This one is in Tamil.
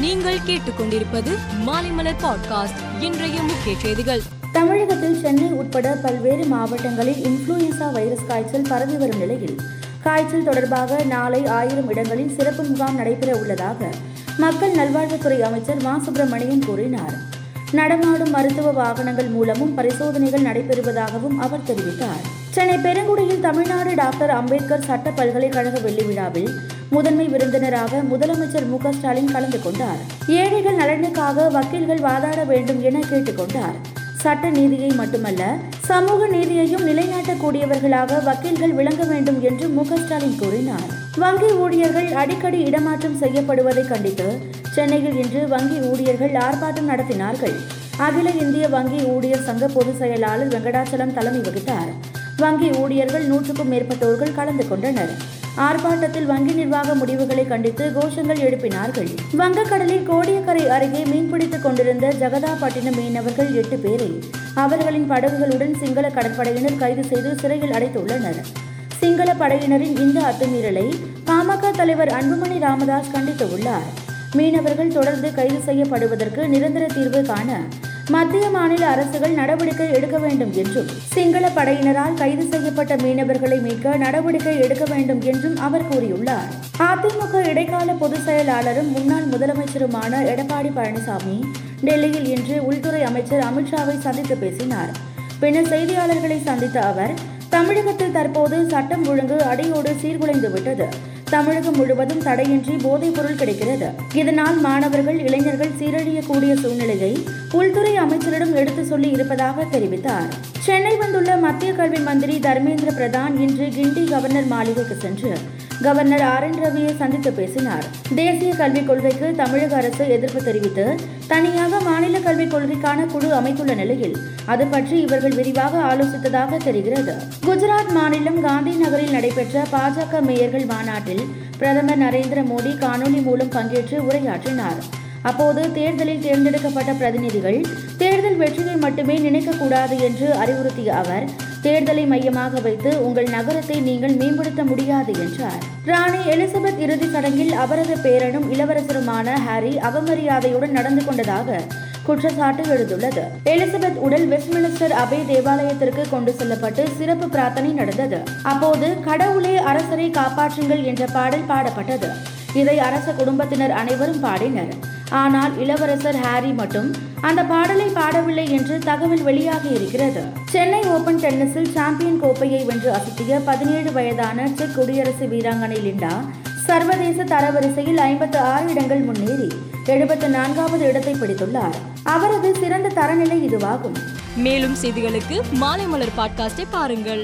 நீங்கள் கேட்டுக்கொண்டிருப்பது மாலைமலர் பாட்காஸ்ட். இன்றைய முக்கிய செய்திகள். தமிழகத்தில் சென்னை உட்பட பல்வேறு மாவட்டங்களில் இன்ஃப்ளூயன்சா வைரஸ் காய்ச்சல் பரவி வரும் நிலையில் காய்ச்சல் தொடர்பாக நாளை ஆயிரம் இடங்களில் சிறப்பு முகாம் நடைபெற உள்ளதாக மக்கள் நல்வாழ்வுத்துறை அமைச்சர் மா. சுப்பிரமணியன் கூறினார். நடமாடும் மருத்துவ வாகனங்கள் மூலமும் பரிசோதனைகள் நடைபெறுவதாகவும் அவர் தெரிவித்தார். சென்னை பெருங்குடியில் தமிழ்நாடு டாக்டர் அம்பேத்கர் சட்ட பல்கலைக்கழக வெள்ளி விழாவில் முதன்மை விருந்தினராக முதலமைச்சர் மு ஸ்டாலின் கலந்து கொண்டார். ஏழைகள் நலனுக்காக வக்கீல்கள் வாதாட வேண்டும் என கேட்டுக்கொண்டார் சட்ட நீதியை மட்டுமல்ல சமூக நீதியையும் நிலைநாட்டக்கூடியவர்களாக வக்கீல்கள் விளங்க வேண்டும் என்று மு ஸ்டாலின் கூறினார். வங்கி ஊழியர்கள் அடிக்கடி இடமாற்றம் செய்யப்படுவதை கண்டித்து சென்னையில் இன்று வங்கி ஊழியர்கள் ஆர்ப்பாட்டம் நடத்தினார்கள். அகில இந்திய வங்கி ஊழியர் சங்க பொதுச் செயலாளர் வெங்கடாச்சலம் தலைமை வகித்தார். வங்கி ஊழியர்கள் நூற்றுக்கும் மேற்பட்டோர்கள் கலந்து கொண்டனர். ஆர்ப்பாட்டத்தில் வங்கி நிர்வாக முடிவுகளை கண்டித்து கோஷங்கள் எழுப்பினார்கள். வங்கக்கடலில் கோடியக்கரை அருகே மீன்பிடித்துக் கொண்டிருந்த ஜகதாப்பட்டினம் மீனவர்கள் எட்டு பேரை அவர்களின் படகுகளுடன் சிங்கள கடற்படையினர் கைது செய்து சிறையில் அடைத்துள்ளனர். சிங்கள படையினரின் இந்த அத்துமீறலை பாமக தலைவர் அன்புமணி ராமதாஸ் கண்டித்துள்ளார் மீனவர்கள் தொடர்ந்து கைது செய்யப்படுவதற்கு நிரந்தர தீர்வு காண மத்திய மாநில அரசுகள் நடவடிக்கை எடுக்க வேண்டும் என்றும் சிங்கள படையினரால் கைது செய்யப்பட்ட மீனவர்களை மீட்க நடவடிக்கை எடுக்க வேண்டும் என்றும் அவர் கூறியுள்ளார். அதிமுக இடைக்கால பொதுச் செயலாளரும் முன்னாள் முதலமைச்சருமான எடப்பாடி பழனிசாமி டெல்லியில் இன்று உள்துறை அமைச்சர் அமித்ஷாவை சந்தித்து பேசினார். பின்னர் செய்தியாளர்களை சந்தித்த அவர் தமிழகத்தில் தற்போது சட்டம் ஒழுங்கு அடியோடு சீர்குலைந்து விட்டது தமிழகம் முழுவதும் தடையின்றி போதைப் பொருள் கிடைக்கிறது. இதனால் மாணவர்கள் இளைஞர்கள் சீரழியக்கூடிய சூழ்நிலையை உள்துறை அமைச்சரிடம் எடுத்து சொல்லி இருப்பதாக தெரிவித்தார். சென்னை வந்துள்ள மத்திய கல்வி மந்திரி தர்மேந்திர பிரதான் இன்று கிண்டி கவர்னர் மாளிகைக்கு சென்று கவர்னர் ஆர் என் ரவியை சந்தித்து பேசினார். தேசிய கல்விக் கொள்கைக்கு தமிழக அரசு எதிர்ப்பு தெரிவித்து தனியாக மாநில கல்விக் கொள்கைக்கான குழு அமைத்துள்ள நிலையில் அது பற்றி இவர்கள் விரிவாக ஆலோசித்ததாக தெரிகிறது. குஜராத் மாநிலம் காந்தி நகரில் நடைபெற்ற பாஜக மேயர்கள் மாநாட்டில் பிரதமர் நரேந்திர மோடி காணொலி மூலம் பங்கேற்று உரையாற்றினார். அப்போது தேர்தலில் தேர்ந்தெடுக்கப்பட்ட பிரதிநிதிகள் தேர்தல் வெற்றியை மட்டுமே நினைக்கக்கூடாது என்று அறிவுறுத்திய அவர் தேர்தலை மையமாக வைத்து உங்கள் நகரத்தை நீங்கள் மேம்படுத்த முடியாது என்றார். ராணி எலிசபெத் இறுதிச் சடங்கில் அவரது பேரனும் இளவரசருமான ஹாரி அவமரியாதையுடன் நடந்து கொண்டதாக குற்றச்சாட்டு எழுந்துள்ளது. எலிசபெத் உடல் வெஸ்ட்மினிஸ்டர் அபே தேவாலயத்திற்கு கொண்டு செல்லப்பட்டு சிறப்பு பிரார்த்தனை நடந்தது. அப்போது கடவுளே அரசரை காப்பாற்றுங்கள் என்ற பாடல் பாடப்பட்டது. இதை அரச குடும்பத்தினர் அனைவரும் பாடினர். ஆனால் இளவரசர் ஹாரி மட்டும் அந்த பாடலை பாடவில்லை என்று தகவல் வெளியாகி இருக்கிறது. சென்னை ஓபன் டென்னிஸில் சாம்பியன் கோப்பையை வென்று அசத்திய பதினேழு வயதான செக் குடியரசு வீராங்கனை லிண்டா சர்வதேச தரவரிசையில் ஐம்பத்து ஆறு இடங்கள் முன்னேறி எழுபத்து நான்காவது இடத்தை பிடித்துள்ளார். அவரது சிறந்த தரநிலை இதுவாகும். மேலும் செய்திகளுக்கு மாலை மலர் பாட்காஸ்டை பாருங்கள்.